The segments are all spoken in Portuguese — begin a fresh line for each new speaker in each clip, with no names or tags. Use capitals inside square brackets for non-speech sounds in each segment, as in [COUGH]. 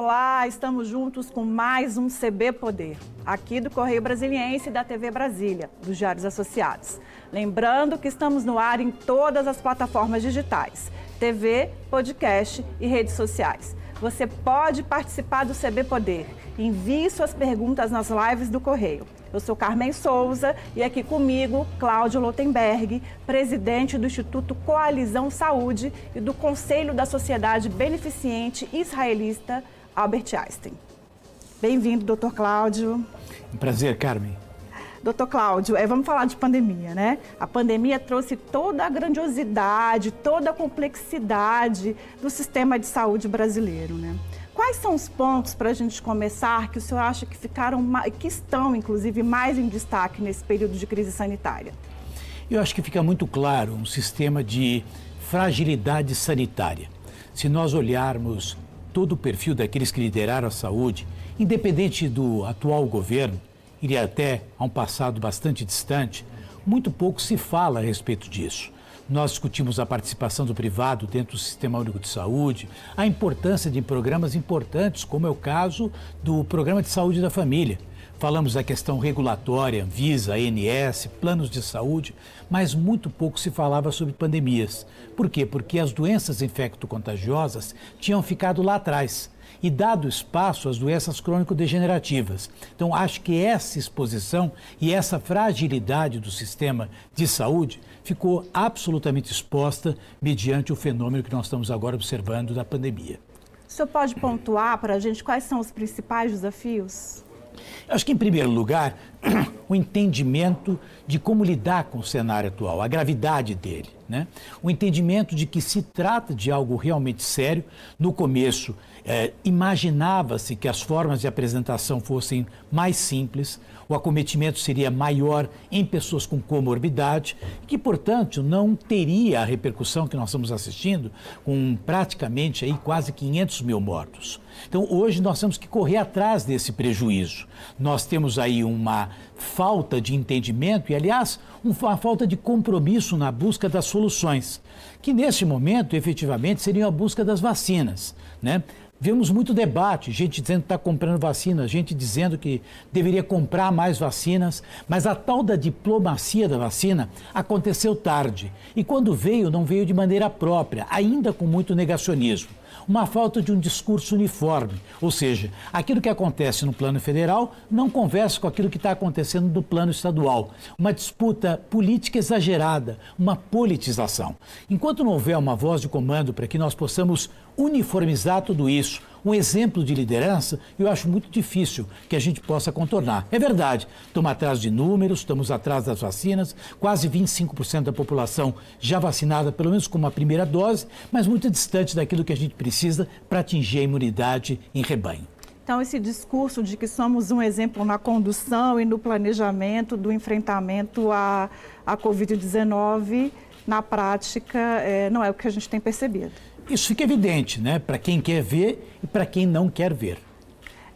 Olá, estamos juntos com mais um CB Poder, aqui do Correio Brasiliense e da TV Brasília, dos Diários Associados. Lembrando que estamos no ar em todas as plataformas digitais, TV, podcast e redes sociais. Você pode participar do CB Poder. Envie suas perguntas nas lives do Correio. Eu sou Carmen Souza e aqui comigo Cláudio Lotenberg, presidente do Instituto Coalizão Saúde e do Conselho da Sociedade Beneficente Israelista Albert Einstein. Bem-vindo, doutor Cláudio.
Um prazer, Carmen.
Doutor Cláudio, é, vamos falar de pandemia, né? A pandemia trouxe toda a grandiosidade, toda a complexidade do sistema de saúde brasileiro, né? Quais são os pontos para a gente começar que o senhor acha que ficaram, que estão, inclusive, mais em destaque nesse período de crise sanitária?
Eu acho que fica muito claro um sistema de fragilidade sanitária. Se nós olharmos todo o perfil daqueles que lideraram a saúde, independente do atual governo, iria até a um passado bastante distante, muito pouco se fala a respeito disso. Nós discutimos a participação do privado dentro do Sistema Único de Saúde, a importância de programas importantes, como é o caso do Programa de Saúde da Família. Falamos da questão regulatória, Visa, ANS, planos de saúde, mas muito pouco se falava sobre pandemias. Por quê? Porque as doenças infecto-contagiosas tinham ficado lá atrás e dado espaço às doenças crônico-degenerativas. Então, acho que essa exposição e essa fragilidade do sistema de saúde ficou absolutamente exposta mediante o fenômeno que nós estamos agora observando da pandemia.
O senhor pode pontuar para a gente quais são os principais desafios?
Acho que, em primeiro lugar, [CLEARS THROAT] o entendimento de como lidar com o cenário atual, a gravidade dele. Né? O entendimento de que se trata de algo realmente sério. No começo, é, imaginava-se que as formas de apresentação fossem mais simples, o acometimento seria maior em pessoas com comorbidade, que, portanto, não teria a repercussão que nós estamos assistindo, com praticamente aí quase 500 mil mortos. Então, hoje nós temos que correr atrás desse prejuízo. Nós temos aí uma falta de entendimento e, aliás, uma falta de compromisso na busca das soluções, que nesse momento, efetivamente, seriam a busca das vacinas. Né? Vemos muito debate, gente dizendo que está comprando vacina, gente dizendo que deveria comprar mais vacinas, mas a tal da diplomacia da vacina aconteceu tarde. E quando veio, não veio de maneira própria, ainda com muito negacionismo uma falta de um discurso uniforme. Ou seja, aquilo que acontece no plano federal não conversa com aquilo que está acontecendo no plano estadual. Uma disputa política exagerada, uma politização. Enquanto não houver uma voz de comando para que nós possamos uniformizar tudo isso, um exemplo de liderança, eu acho muito difícil que a gente possa contornar. É verdade, estamos atrás de números, estamos atrás das vacinas, quase 25% da população já vacinada, pelo menos com uma primeira dose, mas muito distante daquilo que a gente precisa para atingir a imunidade em rebanho.
Então, esse discurso de que somos um exemplo na condução e no planejamento do enfrentamento à, à Covid-19, na prática, é, não é o que a gente tem percebido.
Isso fica evidente, né, para quem quer ver e para quem não quer ver.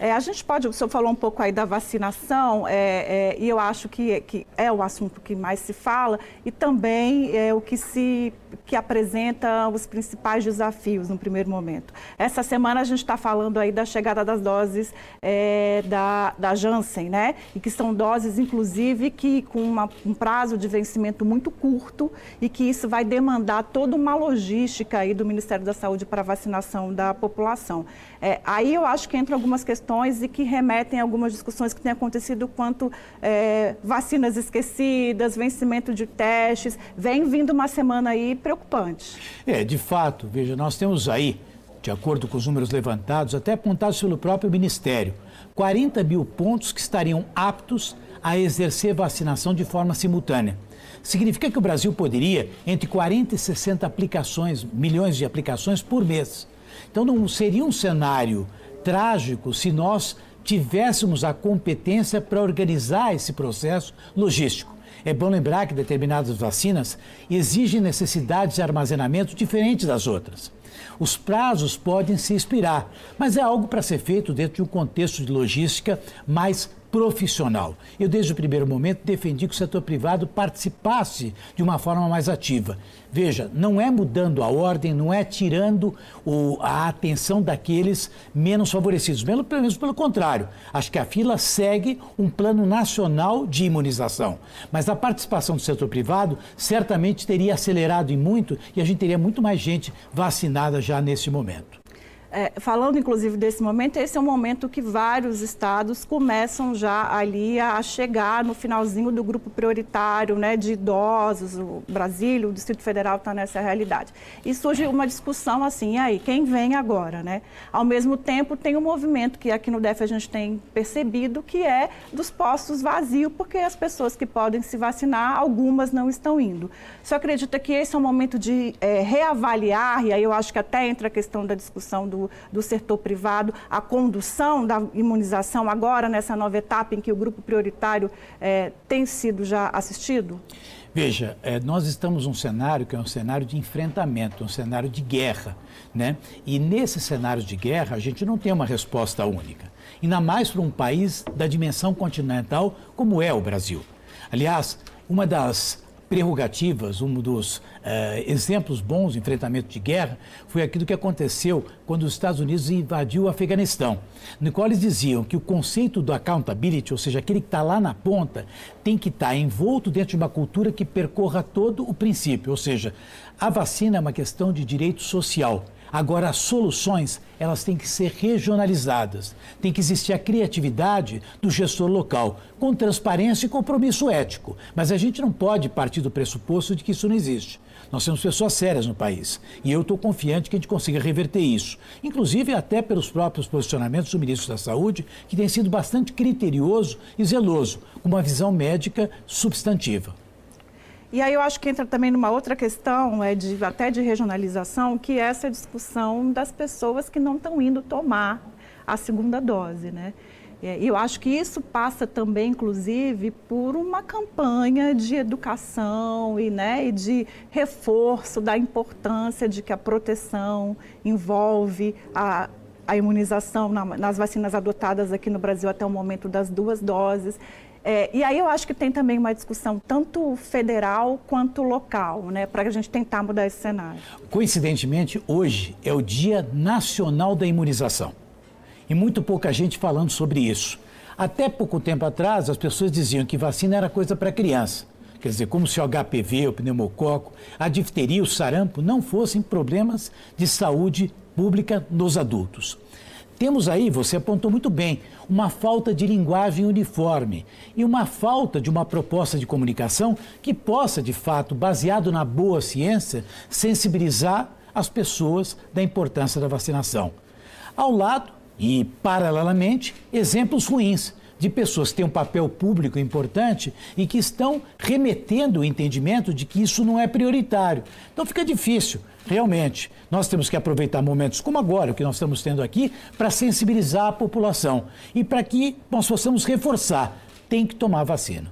É, a gente pode, o senhor falou um pouco aí da vacinação, é, é, e eu acho que, que é o assunto que mais se fala, e também é o que se que apresenta os principais desafios no primeiro momento. Essa semana a gente está falando aí da chegada das doses é, da, da Janssen, né? E que são doses, inclusive, que com uma, um prazo de vencimento muito curto e que isso vai demandar toda uma logística aí do Ministério da Saúde para a vacinação da população. É, aí eu acho que entram algumas questões e que remetem a algumas discussões que têm acontecido quanto é, vacinas esquecidas, vencimento de testes. Vem vindo uma semana aí preocupante.
É, de fato, veja, nós temos aí, de acordo com os números levantados, até apontados pelo próprio Ministério, 40 mil pontos que estariam aptos a exercer vacinação de forma simultânea. Significa que o Brasil poderia entre 40 e 60 aplicações, milhões de aplicações por mês. Então não seria um cenário trágico se nós tivéssemos a competência para organizar esse processo logístico. É bom lembrar que determinadas vacinas exigem necessidades de armazenamento diferentes das outras. Os prazos podem se expirar, mas é algo para ser feito dentro de um contexto de logística mais profissional. Eu, desde o primeiro momento, defendi que o setor privado participasse de uma forma mais ativa. Veja, não é mudando a ordem, não é tirando o, a atenção daqueles menos favorecidos, pelo, menos pelo contrário. Acho que a fila segue um plano nacional de imunização. Mas a participação do setor privado certamente teria acelerado e muito e a gente teria muito mais gente vacinada já nesse momento.
É, falando inclusive desse momento, esse é um momento que vários estados começam já ali a chegar no finalzinho do grupo prioritário né, de idosos, o Brasília, o Distrito Federal está nessa realidade. E surge uma discussão assim, aí, quem vem agora? Né? Ao mesmo tempo, tem um movimento que aqui no DEF a gente tem percebido, que é dos postos vazios, porque as pessoas que podem se vacinar, algumas não estão indo. Você acredita que esse é um momento de é, reavaliar, e aí eu acho que até entra a questão da discussão do do, setor privado, a condução da imunização agora nessa nova etapa em que o grupo prioritário é, tem sido já assistido?
Veja, é, nós estamos num cenário que é um cenário de enfrentamento, um cenário de guerra, né? E nesse cenário de guerra a gente não tem uma resposta única, ainda mais para um país da dimensão continental como é o Brasil. Aliás, uma das prerrogativas, um dos eh, exemplos bons de enfrentamento de guerra, foi aquilo que aconteceu quando os Estados Unidos invadiu o Afeganistão, no qual eles diziam que o conceito do accountability, ou seja, aquele que está lá na ponta, tem que estar tá envolto dentro de uma cultura que percorra todo o princípio, ou seja, a vacina é uma questão de direito social. Agora, as soluções, elas têm que ser regionalizadas. Tem que existir a criatividade do gestor local, com transparência e compromisso ético. Mas a gente não pode partir do pressuposto de que isso não existe. Nós temos pessoas sérias no país e eu estou confiante que a gente consiga reverter isso. Inclusive até pelos próprios posicionamentos do ministro da Saúde, que tem sido bastante criterioso e zeloso, com uma visão médica substantiva.
E aí eu acho que entra também numa outra questão, é de, até de regionalização, que é essa discussão das pessoas que não estão indo tomar a segunda dose, né? E eu acho que isso passa também, inclusive, por uma campanha de educação e, né, e de reforço da importância de que a proteção envolve a, a imunização na, nas vacinas adotadas aqui no Brasil até o momento das duas doses. É, e aí eu acho que tem também uma discussão tanto federal quanto local, né, para a gente tentar mudar esse cenário.
Coincidentemente, hoje é o Dia Nacional da Imunização. E muito pouca gente falando sobre isso. Até pouco tempo atrás, as pessoas diziam que vacina era coisa para criança. Quer dizer, como se o HPV, o pneumococo, a difteria, o sarampo não fossem problemas de saúde pública nos adultos. Temos aí, você apontou muito bem, uma falta de linguagem uniforme e uma falta de uma proposta de comunicação que possa, de fato, baseado na boa ciência, sensibilizar as pessoas da importância da vacinação. Ao lado e paralelamente, exemplos ruins de pessoas que têm um papel público importante e que estão remetendo o entendimento de que isso não é prioritário. Então fica difícil, realmente. Nós temos que aproveitar momentos como agora, o que nós estamos tendo aqui, para sensibilizar a população e para que nós possamos reforçar: tem que tomar vacina.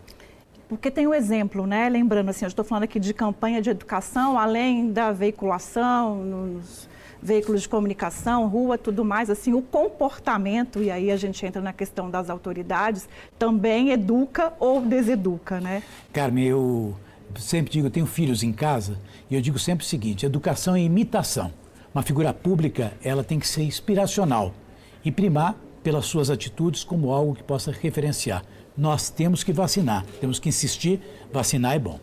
Porque tem um exemplo, né? Lembrando assim, eu estou falando aqui de campanha de educação, além da veiculação nos veículos de comunicação, rua, tudo mais, assim, o comportamento, e aí a gente entra na questão das autoridades, também educa ou deseduca, né?
Carmen, eu sempre digo, eu tenho filhos em casa, e eu digo sempre o seguinte, educação é imitação. Uma figura pública, ela tem que ser inspiracional e primar pelas suas atitudes como algo que possa referenciar. Nós temos que vacinar, temos que insistir, vacinar é bom.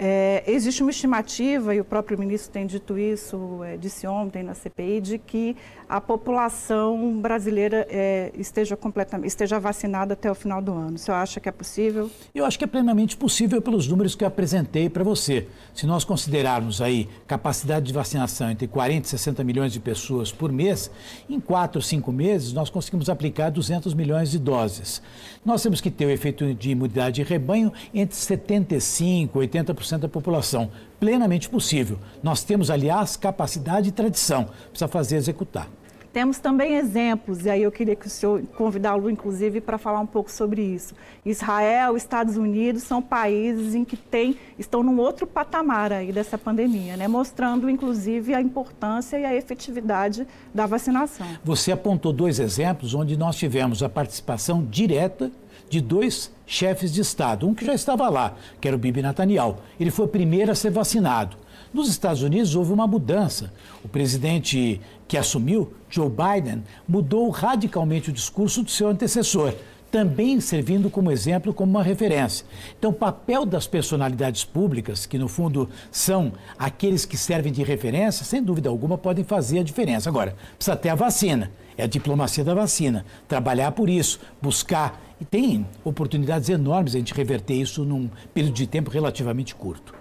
É, existe uma estimativa, e o próprio ministro tem dito isso, é, disse ontem na CPI, de que a população brasileira é, esteja, completamente, esteja vacinada até o final do ano. Senhor acha que é possível?
Eu acho que é plenamente possível pelos números que eu apresentei para você. Se nós considerarmos aí capacidade de vacinação entre 40 e 60 milhões de pessoas por mês, em 4 ou 5 meses nós conseguimos aplicar 200 milhões de doses. Nós temos que ter o efeito de imunidade de rebanho entre 75 e 80% da população. Plenamente possível. Nós temos, aliás, capacidade e tradição. Precisa fazer executar.
Temos também exemplos, e aí eu queria que o senhor convidá-lo, inclusive, para falar um pouco sobre isso. Israel, Estados Unidos são países em que tem, estão num outro patamar aí dessa pandemia, né? mostrando, inclusive, a importância e a efetividade da vacinação.
Você apontou dois exemplos onde nós tivemos a participação direta de dois chefes de Estado. Um que já estava lá, que era o Bibi Netanyahu. Ele foi o primeiro a ser vacinado. Nos Estados Unidos houve uma mudança. O presidente que assumiu, Joe Biden, mudou radicalmente o discurso do seu antecessor, também servindo como exemplo, como uma referência. Então, o papel das personalidades públicas, que no fundo são aqueles que servem de referência, sem dúvida alguma podem fazer a diferença. Agora, precisa ter a vacina, é a diplomacia da vacina, trabalhar por isso, buscar. E tem oportunidades enormes a gente reverter isso num período de tempo relativamente curto.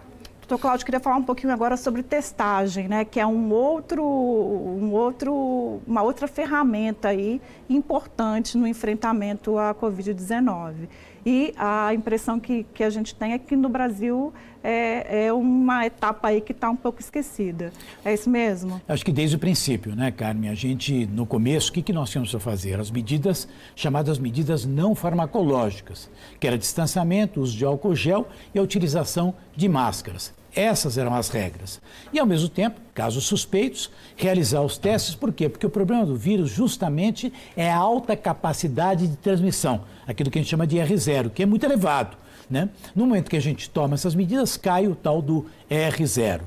Doutor Cláudio, queria falar um pouquinho agora sobre testagem, né, que é um outro, um outro, uma outra ferramenta aí importante no enfrentamento à Covid-19. E a impressão que, que a gente tem é que no Brasil é, é uma etapa aí que está um pouco esquecida. É isso mesmo?
Acho que desde o princípio, né, Carmen? A gente, no começo, o que, que nós tínhamos a fazer? As medidas, chamadas medidas não farmacológicas, que era distanciamento, uso de álcool gel e a utilização de máscaras. Essas eram as regras. E, ao mesmo tempo, casos suspeitos, realizar os testes. Por quê? Porque o problema do vírus, justamente, é a alta capacidade de transmissão, aquilo que a gente chama de R0, que é muito elevado. Né? No momento que a gente toma essas medidas, cai o tal do R0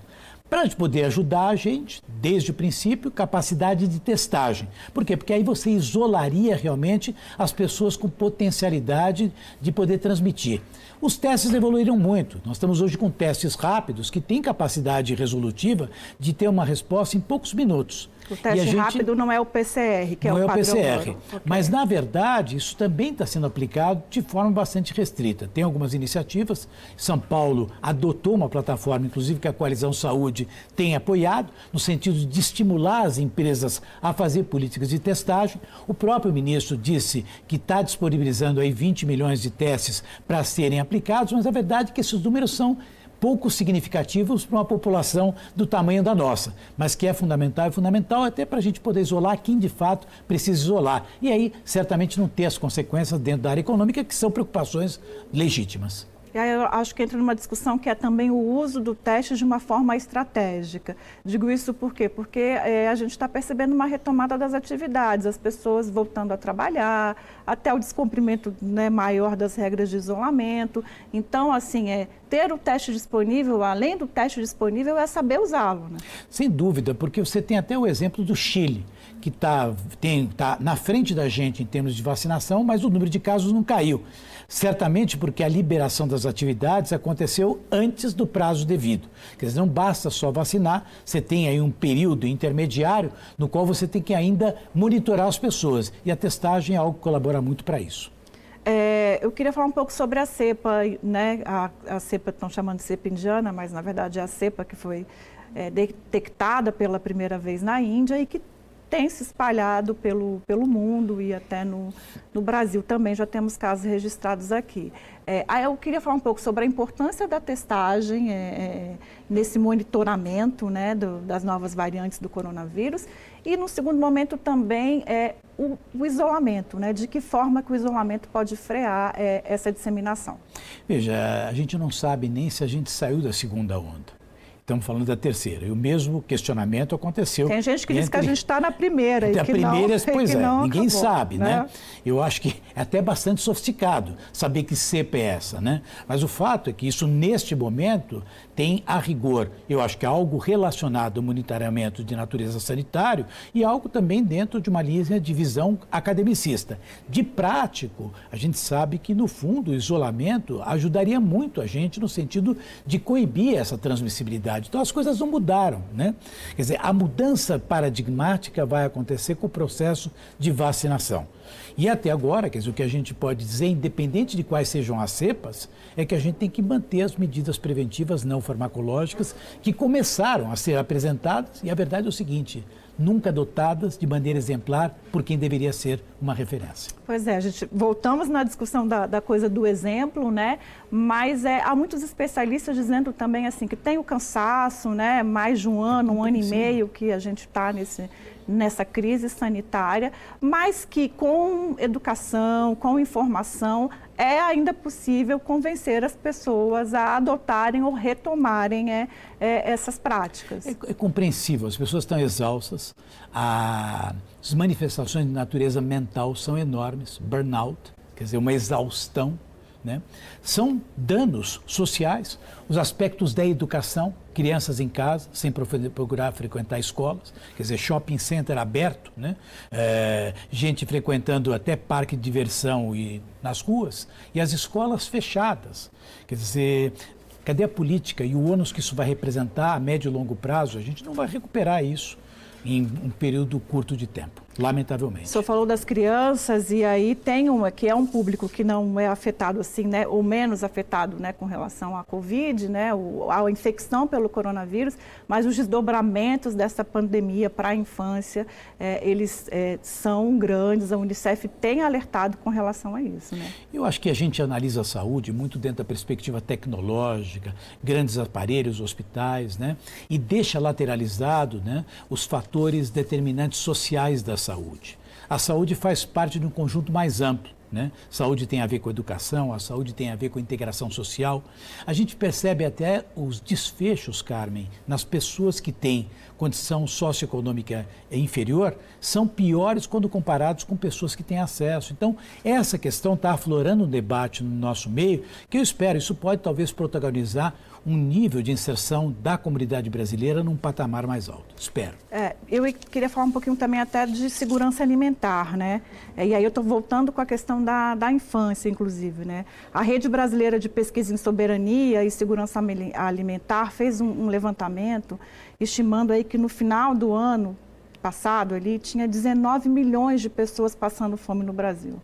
para a gente poder ajudar a gente, desde o princípio, capacidade de testagem. Por quê? Porque aí você isolaria realmente as pessoas com potencialidade de poder transmitir. Os testes evoluíram muito. Nós estamos hoje com testes rápidos que têm capacidade resolutiva de ter uma resposta em poucos minutos.
O teste gente... rápido não é o PCR, que é não é o, é o PCR.
Okay. Mas, na verdade, isso também está sendo aplicado de forma bastante restrita. Tem algumas iniciativas. São Paulo adotou uma plataforma, inclusive, que a Coalizão Saúde tem apoiado, no sentido de estimular as empresas a fazer políticas de testagem. O próprio ministro disse que está disponibilizando aí 20 milhões de testes para serem aplicados, mas a verdade é que esses números são pouco significativos para uma população do tamanho da nossa, mas que é fundamental, é fundamental até para a gente poder isolar quem de fato precisa isolar. E aí, certamente, não ter as consequências dentro da área econômica, que são preocupações legítimas.
E aí eu acho que entra numa discussão que é também o uso do teste de uma forma estratégica. Digo isso por quê? Porque é, a gente está percebendo uma retomada das atividades, as pessoas voltando a trabalhar, até o descumprimento né, maior das regras de isolamento. Então, assim, é, ter o teste disponível, além do teste disponível, é saber usá-lo. Né?
Sem dúvida, porque você tem até o exemplo do Chile, que está tá na frente da gente em termos de vacinação, mas o número de casos não caiu. Certamente porque a liberação das atividades aconteceu antes do prazo devido. Quer dizer, não basta só vacinar, você tem aí um período intermediário no qual você tem que ainda monitorar as pessoas. E a testagem é algo que colabora muito para isso.
É, eu queria falar um pouco sobre a cepa, né? A, a cepa estão chamando de cepa indiana, mas na verdade é a cepa que foi é, detectada pela primeira vez na Índia e que tem se espalhado pelo, pelo mundo e até no, no Brasil também já temos casos registrados aqui. É, aí eu queria falar um pouco sobre a importância da testagem é, é, nesse monitoramento né, do, das novas variantes do coronavírus e, no segundo momento, também é, o, o isolamento, né, de que forma que o isolamento pode frear é, essa disseminação.
Veja, a gente não sabe nem se a gente saiu da segunda onda. Estamos falando da terceira. E o mesmo questionamento aconteceu.
Tem gente que entre... diz que a gente está na primeira.
E
a
que primeira, [LAUGHS]
não,
pois
que
é, ninguém
acabou,
sabe, né? né? Eu acho que é até bastante sofisticado saber que cepa é essa, né? Mas o fato é que isso, neste momento, tem a rigor, eu acho que é algo relacionado ao monitoramento de natureza sanitário e algo também dentro de uma linha de visão academicista. De prático, a gente sabe que, no fundo, o isolamento ajudaria muito a gente no sentido de coibir essa transmissibilidade então as coisas não mudaram, né? Quer dizer, a mudança paradigmática vai acontecer com o processo de vacinação. E até agora, quer dizer, o que a gente pode dizer, independente de quais sejam as cepas, é que a gente tem que manter as medidas preventivas não farmacológicas que começaram a ser apresentadas. E a verdade é o seguinte: nunca adotadas de maneira exemplar por quem deveria ser uma referência.
Pois é, a gente voltamos na discussão da, da coisa do exemplo, né? Mas é, há muitos especialistas dizendo também assim que tem o cansaço, né? Mais de um ano, um ano e meio que a gente está nesse nessa crise sanitária, mas que com educação, com informação, é ainda possível convencer as pessoas a adotarem ou retomarem é, é, essas práticas.
É, é, compreensível, as pessoas estão exaustas, as manifestações de natureza mental são enormes, burnout, quer dizer, uma exaustão né? São danos sociais, os aspectos da educação, crianças em casa, sem procurar frequentar escolas, quer dizer, shopping center aberto, né? É, gente frequentando até parque de diversão e nas ruas, e as escolas fechadas. Quer dizer, cadê a política e o ônus que isso vai representar a médio e longo prazo? A gente não vai recuperar isso em um período curto de tempo lamentavelmente. O
senhor falou das crianças e aí tem uma que é um público que não é afetado assim, né, ou menos afetado, né, com relação à Covid, né, a infecção pelo coronavírus, mas os desdobramentos dessa pandemia para a infância, é, eles é, são grandes. A Unicef tem alertado com relação a isso, né?
Eu acho que a gente analisa a saúde muito dentro da perspectiva tecnológica, grandes aparelhos, hospitais, né, e deixa lateralizado, né, os fatores determinantes sociais da saúde. A saúde faz parte de um conjunto mais amplo. Né? Saúde tem a ver com educação, a saúde tem a ver com integração social. A gente percebe até os desfechos, Carmen, nas pessoas que têm condição socioeconômica inferior, são piores quando comparados com pessoas que têm acesso. Então, essa questão está aflorando um debate no nosso meio, que eu espero, isso pode talvez protagonizar um nível de inserção da comunidade brasileira num patamar mais alto. Espero.
É, eu queria falar um pouquinho também até de segurança alimentar, né? É, e aí eu estou voltando com a questão da, da infância, inclusive, né? A Rede Brasileira de Pesquisa em Soberania e Segurança Alimentar fez um, um levantamento estimando aí que no final do ano passado ali tinha 19 milhões de pessoas passando fome no Brasil.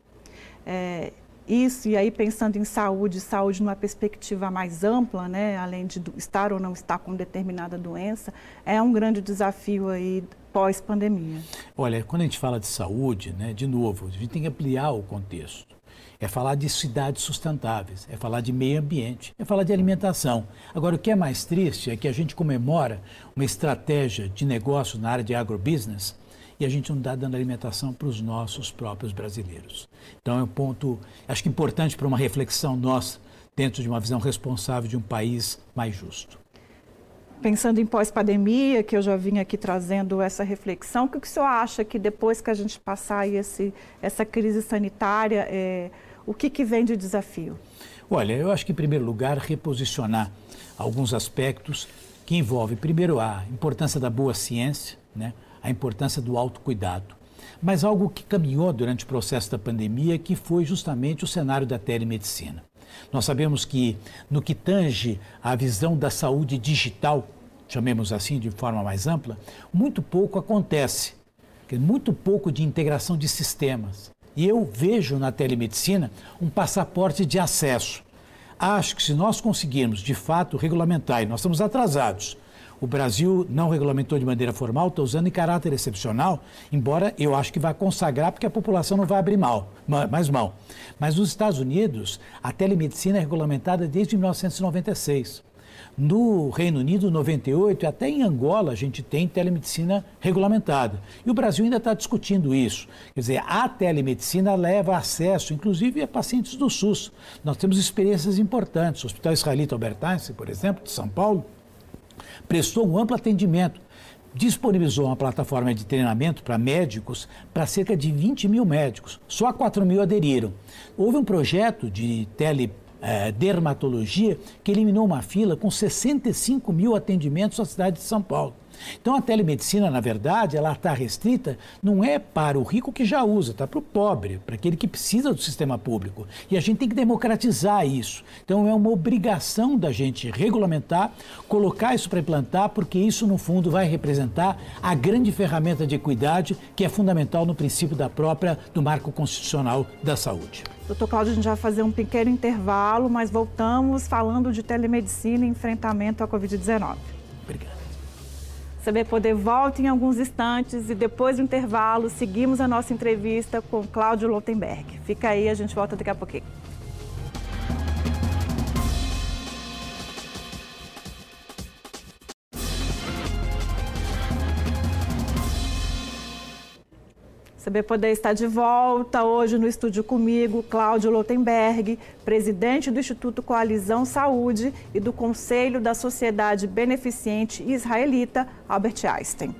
É, isso, e aí pensando em saúde, saúde numa perspectiva mais ampla, né, além de estar ou não estar com determinada doença, é um grande desafio aí pós-pandemia.
Olha, quando a gente fala de saúde, né, de novo, a gente tem que ampliar o contexto. É falar de cidades sustentáveis, é falar de meio ambiente, é falar de alimentação. Agora, o que é mais triste é que a gente comemora uma estratégia de negócio na área de agrobusiness e a gente não está dando alimentação para os nossos próprios brasileiros. Então é um ponto, acho que importante para uma reflexão nossa dentro de uma visão responsável de um país mais justo.
Pensando em pós-pandemia, que eu já vim aqui trazendo essa reflexão, o que o senhor acha que depois que a gente passar esse, essa crise sanitária, é, o que, que vem de desafio?
Olha, eu acho que, em primeiro lugar, reposicionar alguns aspectos que envolvem, primeiro, a importância da boa ciência, né? a importância do autocuidado. Mas algo que caminhou durante o processo da pandemia, que foi justamente o cenário da telemedicina. Nós sabemos que, no que tange à visão da saúde digital, chamemos assim de forma mais ampla, muito pouco acontece, muito pouco de integração de sistemas. E eu vejo na telemedicina um passaporte de acesso. Acho que se nós conseguirmos, de fato, regulamentar, e nós estamos atrasados, o Brasil não regulamentou de maneira formal, está usando em caráter excepcional, embora eu acho que vai consagrar, porque a população não vai abrir mal, mais mão. Mas nos Estados Unidos, a telemedicina é regulamentada desde 1996. No Reino Unido, 98, e até em Angola a gente tem telemedicina regulamentada. E o Brasil ainda está discutindo isso. Quer dizer, a telemedicina leva acesso, inclusive a pacientes do SUS. Nós temos experiências importantes. O Hospital Israelita Albert Einstein, por exemplo, de São Paulo, prestou um amplo atendimento, disponibilizou uma plataforma de treinamento para médicos para cerca de 20 mil médicos. Só 4 mil aderiram. Houve um projeto de teledermatologia eh, que eliminou uma fila com 65 mil atendimentos na cidade de São Paulo. Então a telemedicina, na verdade, ela está restrita, não é para o rico que já usa, está para o pobre, para aquele que precisa do sistema público. E a gente tem que democratizar isso. Então é uma obrigação da gente regulamentar, colocar isso para implantar, porque isso, no fundo, vai representar a grande ferramenta de equidade que é fundamental no princípio da própria, do marco constitucional da saúde.
Doutor Cláudio, a gente vai fazer um pequeno intervalo, mas voltamos falando de telemedicina e enfrentamento à Covid-19.
Obrigado.
CB Poder volta em alguns instantes e depois do intervalo seguimos a nossa entrevista com Cláudio Lotenberg. Fica aí, a gente volta daqui a pouquinho. Saber Poder está de volta hoje no estúdio comigo, Cláudio Lotenberg, presidente do Instituto Coalizão Saúde e do Conselho da Sociedade Beneficente Israelita, Albert Einstein.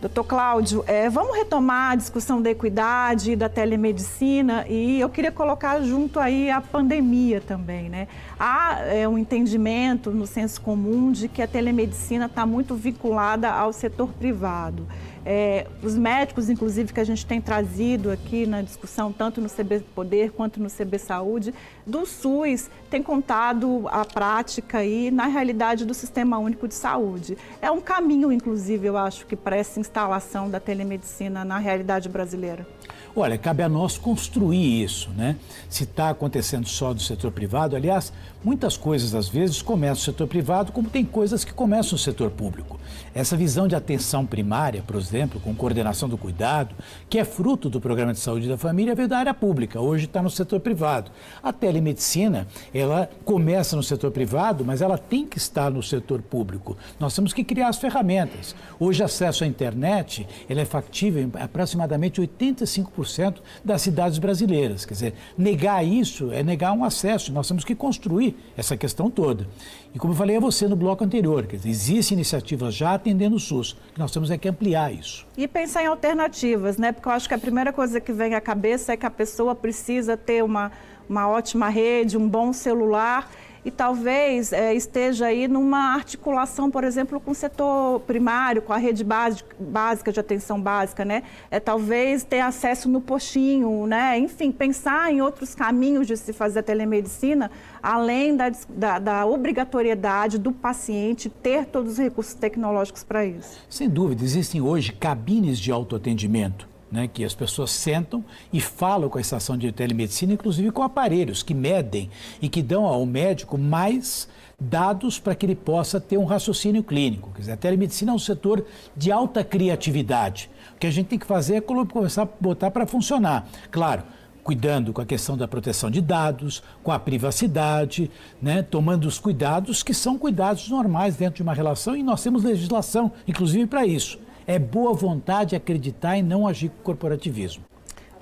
Doutor Cláudio, é, vamos retomar a discussão da equidade, da telemedicina e eu queria colocar junto aí a pandemia também, né? Há é, um entendimento no senso comum de que a telemedicina está muito vinculada ao setor privado. É, os médicos, inclusive, que a gente tem trazido aqui na discussão, tanto no CB Poder quanto no CB Saúde, do SUS, tem contado a prática aí na realidade do Sistema Único de Saúde. É um caminho, inclusive, eu acho, que para essa instalação da telemedicina na realidade brasileira.
Olha, cabe a nós construir isso, né? Se está acontecendo só do setor privado, aliás, muitas coisas às vezes começam no setor privado, como tem coisas que começam no setor público. Essa visão de atenção primária, por exemplo, com coordenação do cuidado, que é fruto do programa de saúde da família, veio da área pública, hoje está no setor privado. A telemedicina, ela começa no setor privado, mas ela tem que estar no setor público. Nós temos que criar as ferramentas. Hoje, acesso à internet, ele é factível em aproximadamente 85% das cidades brasileiras. Quer dizer, negar isso é negar um acesso. Nós temos que construir essa questão toda. E como eu falei a você no bloco anterior, quer dizer, existem iniciativas já atendendo o SUS, que nós temos é que ampliar isso.
E pensar em alternativas, né? Porque eu acho que a primeira coisa que vem à cabeça é que a pessoa precisa ter uma, uma ótima rede, um bom celular e talvez é, esteja aí numa articulação, por exemplo, com o setor primário, com a rede básica, básica de atenção básica, né? É, talvez ter acesso no postinho, né? Enfim, pensar em outros caminhos de se fazer a telemedicina, além da, da, da obrigatoriedade do paciente ter todos os recursos tecnológicos para isso.
Sem dúvida, existem hoje cabines de autoatendimento né, que as pessoas sentam e falam com a estação de telemedicina, inclusive com aparelhos que medem e que dão ao médico mais dados para que ele possa ter um raciocínio clínico. Quer dizer, a telemedicina é um setor de alta criatividade. O que a gente tem que fazer é começar a botar para funcionar. Claro, cuidando com a questão da proteção de dados, com a privacidade, né, tomando os cuidados que são cuidados normais dentro de uma relação e nós temos legislação, inclusive, para isso é boa vontade acreditar e não agir com corporativismo.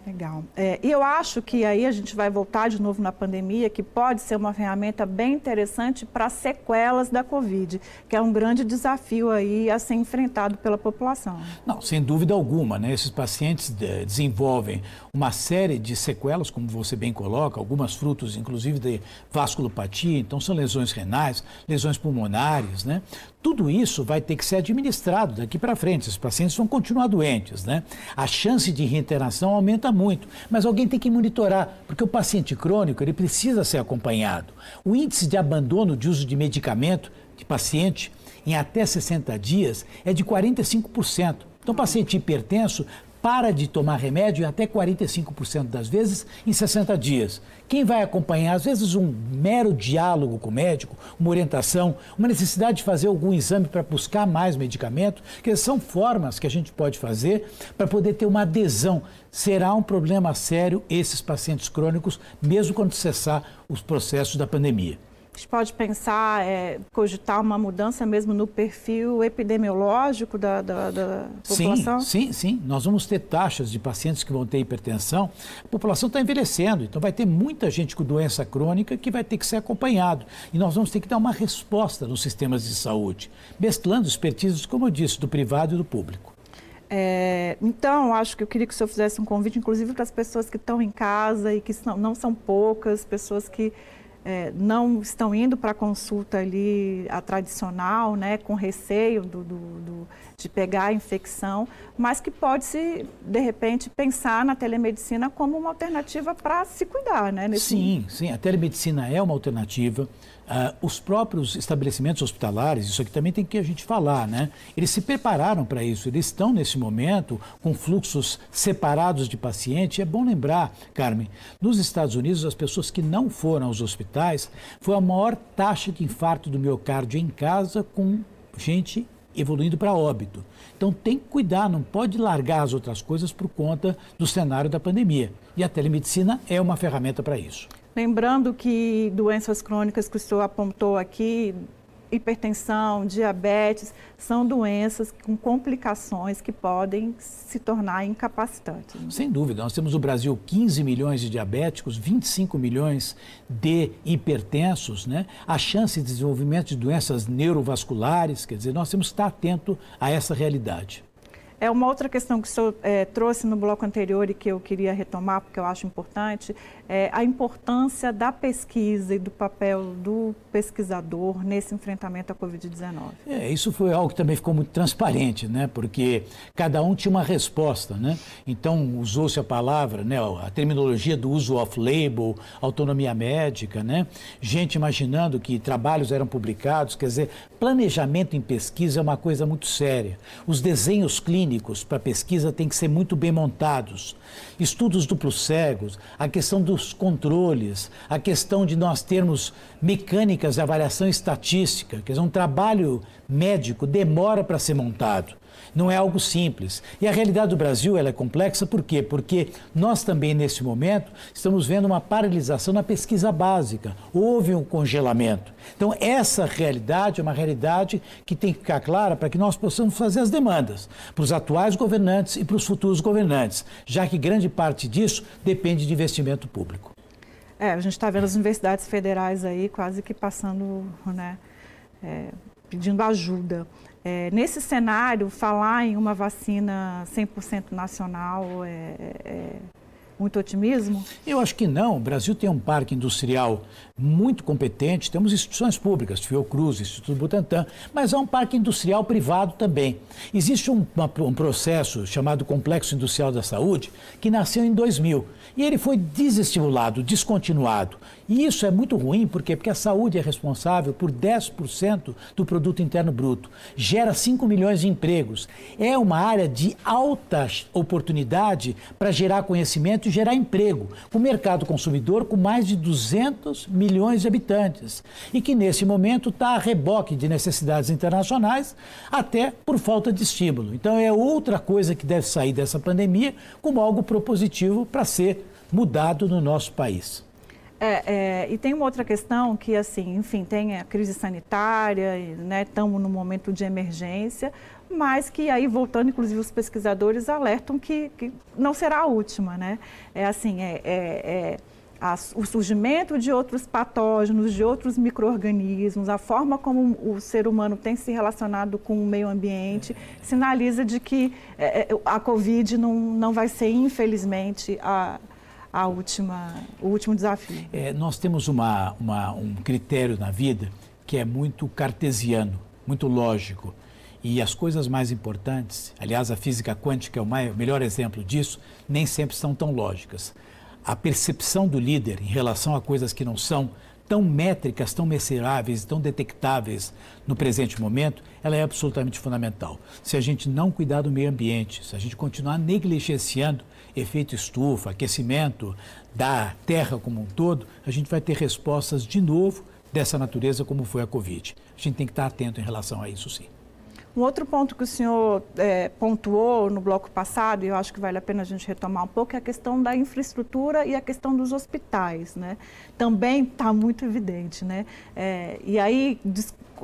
Legal. É, e eu acho que aí a gente vai voltar de novo na pandemia, que pode ser uma ferramenta bem interessante para sequelas da Covid, que é um grande desafio aí a ser enfrentado pela população.
Não, sem dúvida alguma, né? Esses pacientes desenvolvem uma série de sequelas, como você bem coloca, algumas frutos, inclusive de vasculopatia, então são lesões renais, lesões pulmonares, né? Tudo isso vai ter que ser administrado daqui para frente. Esses pacientes vão continuar doentes, né? A chance de reinteração aumenta muito, mas alguém tem que monitorar, porque o paciente crônico ele precisa ser acompanhado. O índice de abandono de uso de medicamento de paciente em até 60 dias é de 45%. Então, paciente hipertenso para de tomar remédio até 45% das vezes em 60 dias. Quem vai acompanhar, às vezes, um mero diálogo com o médico, uma orientação, uma necessidade de fazer algum exame para buscar mais medicamento, que são formas que a gente pode fazer para poder ter uma adesão. Será um problema sério esses pacientes crônicos, mesmo quando cessar os processos da pandemia.
A gente pode pensar, é, cogitar uma mudança mesmo no perfil epidemiológico da, da, da população?
Sim, sim, sim. Nós vamos ter taxas de pacientes que vão ter hipertensão. A população está envelhecendo, então vai ter muita gente com doença crônica que vai ter que ser acompanhado. E nós vamos ter que dar uma resposta nos sistemas de saúde, mesclando expertises, como eu disse, do privado e do público.
É, então, acho que eu queria que o senhor fizesse um convite, inclusive para as pessoas que estão em casa e que não são poucas, pessoas que é, não estão indo para a consulta ali a tradicional, né, com receio do, do, do, de pegar a infecção, mas que pode se, de repente, pensar na telemedicina como uma alternativa para se cuidar, né?
Sim, sim, a telemedicina é uma alternativa. Uh, os próprios estabelecimentos hospitalares, isso aqui também tem que a gente falar, né? Eles se prepararam para isso, eles estão nesse momento com fluxos separados de paciente. É bom lembrar, Carmen, nos Estados Unidos, as pessoas que não foram aos hospitais foi a maior taxa de infarto do miocárdio em casa com gente evoluindo para óbito. Então tem que cuidar, não pode largar as outras coisas por conta do cenário da pandemia. E a telemedicina é uma ferramenta para isso.
Lembrando que doenças crônicas que o senhor apontou aqui, hipertensão, diabetes, são doenças com complicações que podem se tornar incapacitantes.
Sem dúvida, nós temos no Brasil 15 milhões de diabéticos, 25 milhões de hipertensos, né? A chance de desenvolvimento de doenças neurovasculares, quer dizer, nós temos que estar atento a essa realidade.
É uma outra questão que o senhor é, trouxe no bloco anterior e que eu queria retomar, porque eu acho importante, é a importância da pesquisa e do papel do pesquisador nesse enfrentamento à Covid-19.
É, isso foi algo que também ficou muito transparente, né? porque cada um tinha uma resposta. Né? Então, usou-se a palavra, né? a terminologia do uso off-label, autonomia médica, né? gente imaginando que trabalhos eram publicados, quer dizer, planejamento em pesquisa é uma coisa muito séria. Os desenhos clínicos clínicos para pesquisa têm que ser muito bem montados. Estudos duplos cegos, a questão dos controles, a questão de nós termos mecânicas de avaliação estatística, quer dizer, um trabalho médico demora para ser montado. Não é algo simples. E a realidade do Brasil é complexa por quê? Porque nós também, nesse momento, estamos vendo uma paralisação na pesquisa básica. Houve um congelamento. Então, essa realidade é uma realidade que tem que ficar clara para que nós possamos fazer as demandas para os atuais governantes e para os futuros governantes, já que grande parte disso depende de investimento público.
É, a gente está vendo as universidades federais aí quase que passando, né, é, pedindo ajuda. É, nesse cenário, falar em uma vacina 100% nacional é, é muito otimismo?
Eu acho que não. O Brasil tem um parque industrial muito competente, temos instituições públicas, Fiocruz, Instituto Butantan, mas há um parque industrial privado também. Existe um, uma, um processo chamado Complexo Industrial da Saúde que nasceu em 2000 e ele foi desestimulado, descontinuado. E isso é muito ruim, por quê? Porque a saúde é responsável por 10% do produto interno bruto, gera 5 milhões de empregos. É uma área de alta oportunidade para gerar conhecimento e gerar emprego. O mercado consumidor com mais de 200 milhões de habitantes e que nesse momento está a reboque de necessidades internacionais, até por falta de estímulo. Então é outra coisa que deve sair dessa pandemia como algo propositivo para ser mudado no nosso país.
É, é, e tem uma outra questão que, assim, enfim, tem a crise sanitária, né, estamos num momento de emergência, mas que aí, voltando, inclusive, os pesquisadores alertam que, que não será a última, né? É assim, é, é, é o surgimento de outros patógenos, de outros micro-organismos, a forma como o ser humano tem se relacionado com o meio ambiente, sinaliza de que é, é a Covid não, não vai ser, infelizmente, a a última, o último desafio?
É, nós temos uma, uma, um critério na vida que é muito cartesiano, muito lógico. E as coisas mais importantes, aliás, a física quântica é o, maior, melhor exemplo disso, nem sempre são tão lógicas. A percepção do líder em relação a coisas que não são tão métricas, tão mensuráveis, tão detectáveis no presente momento, ela é absolutamente fundamental. Se a gente não cuidar do meio ambiente, se a gente continuar negligenciando efeito estufa, aquecimento da Terra como um todo, a gente vai ter respostas de novo dessa natureza como foi a Covid. A gente tem que estar atento em relação a isso, sim.
Um outro ponto que o senhor é, pontuou no bloco passado, e eu acho que vale a pena a gente retomar um pouco, é a questão da infraestrutura e a questão dos hospitais. Né? Também está muito evidente. Né? É, e aí,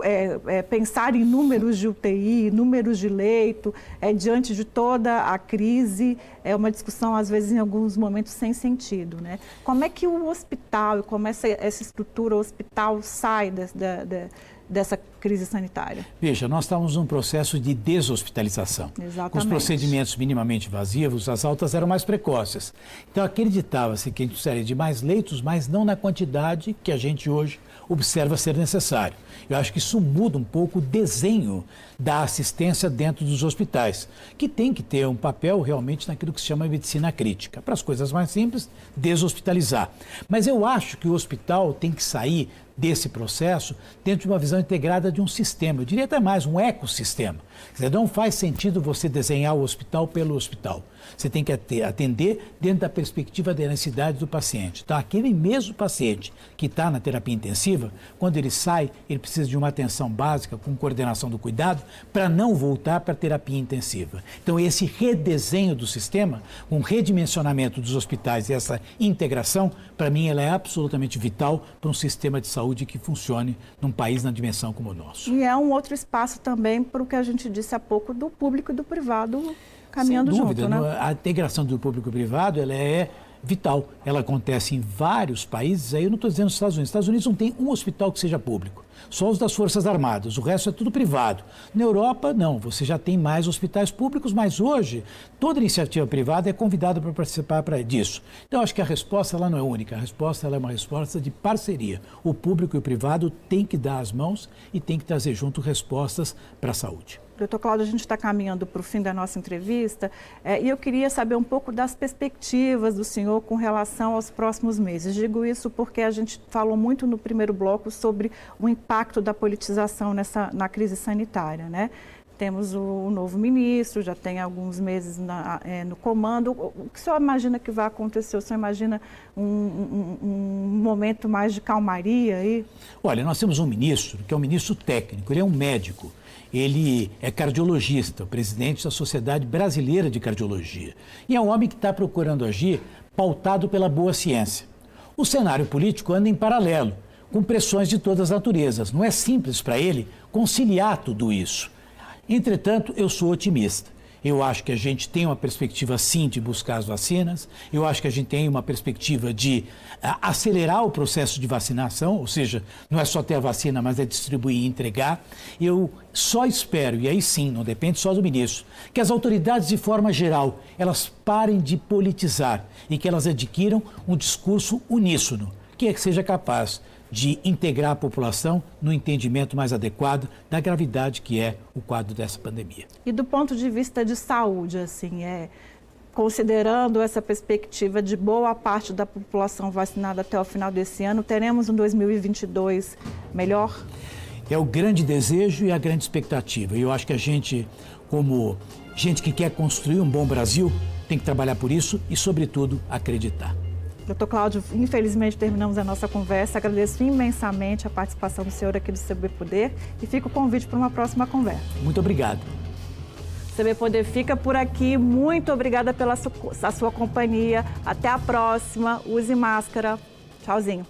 é, é, pensar em números de UTI, números de leito, é, diante de toda a crise, é uma discussão, às vezes, em alguns momentos, sem sentido. Né? Como é que o hospital, como essa, essa estrutura hospital sai da, da dessa crise sanitária.
Veja, nós estamos num processo de deshospitalização.
Exatamente.
Com os procedimentos minimamente invasivos, as altas eram mais precoces. Então acreditava-se que a gente precisaria de mais leitos, mas não na quantidade que a gente hoje observa ser necessário. Eu acho que isso muda um pouco o desenho da assistência dentro dos hospitais, que tem que ter um papel realmente naquilo que se chama medicina crítica. Para as coisas mais simples, deshospitalizar. Mas eu acho que o hospital tem que sair desse processo dentro de uma visão integrada de um sistema, eu diria até mais, um ecossistema. Dizer, não faz sentido você desenhar o hospital pelo hospital. Você tem que atender dentro da perspectiva da necessidade do paciente. Então, aquele mesmo paciente que está na terapia intensiva, quando ele sai, ele precisa de uma atenção básica com coordenação do cuidado para não voltar para a terapia intensiva. Então, esse redesenho do sistema, um redimensionamento dos hospitais e essa integração, para mim, ela é absolutamente vital para um sistema de saúde saúde que funcione num país na dimensão como o nosso.
E é um outro espaço também para o que a gente disse há pouco do público e do privado caminhando
Sem dúvida,
junto, né?
A integração do público e privado ela é vital. Ela acontece em vários países, aí eu não estou dizendo nos Estados Unidos. Nos Estados Unidos não tem um hospital que seja público, só os das Forças Armadas, o resto é tudo privado. Na Europa, não, você já tem mais hospitais públicos, mas hoje toda iniciativa privada é convidada para participar pra, disso. Então, acho que a resposta ela não é única, a resposta ela é uma resposta de parceria. O público e o privado têm que dar as mãos e têm que trazer junto respostas para a saúde.
Doutor Cláudio, a gente está caminhando para o fim da nossa entrevista é, e eu queria saber um pouco das perspectivas do senhor com relação aos próximos meses. Digo isso porque a gente falou muito no primeiro bloco sobre o impacto da politização nessa, na crise sanitária, né? Temos o novo ministro, já tem alguns meses na, é, no comando. O que o senhor imagina que vai acontecer? O senhor imagina um, um, um, momento mais de calmaria aí?
Olha, nós temos um ministro que é um ministro técnico, ele é um médico. Ele é cardiologista, presidente da Sociedade Brasileira de Cardiologia. E é um homem que está procurando agir pautado pela boa ciência. O cenário político anda em paralelo, com pressões de todas as naturezas. Não é simples para ele conciliar tudo isso. Entretanto, eu sou otimista. Eu acho que a gente tem uma perspectiva sim de buscar as vacinas, eu acho que a gente tem uma perspectiva de uh, acelerar o processo de vacinação, ou seja, não é só ter a vacina, mas é distribuir e entregar. Eu só espero, e aí sim, não depende só do ministro, que as autoridades, de forma geral, elas parem de politizar e que elas adquiram um discurso uníssono, que seja capaz de integrar a população no entendimento mais adequado da gravidade que é o quadro dessa pandemia.
E do ponto de vista de saúde, assim, é considerando essa perspectiva de boa parte da população vacinada até o final desse ano, teremos um 2022 melhor?
É o grande desejo e a grande expectativa. E eu acho que a gente, como gente que quer construir um bom Brasil, tem que trabalhar por isso e, sobretudo, acreditar.
Doutor Cláudio, infelizmente terminamos a nossa conversa. Agradeço imensamente a participação do senhor aqui do CB Poder e fica o convite para uma próxima conversa.
Muito obrigado.
CB Poder fica por aqui. Muito obrigada pela sua, sua companhia. Até a próxima. Use máscara. Tchauzinho.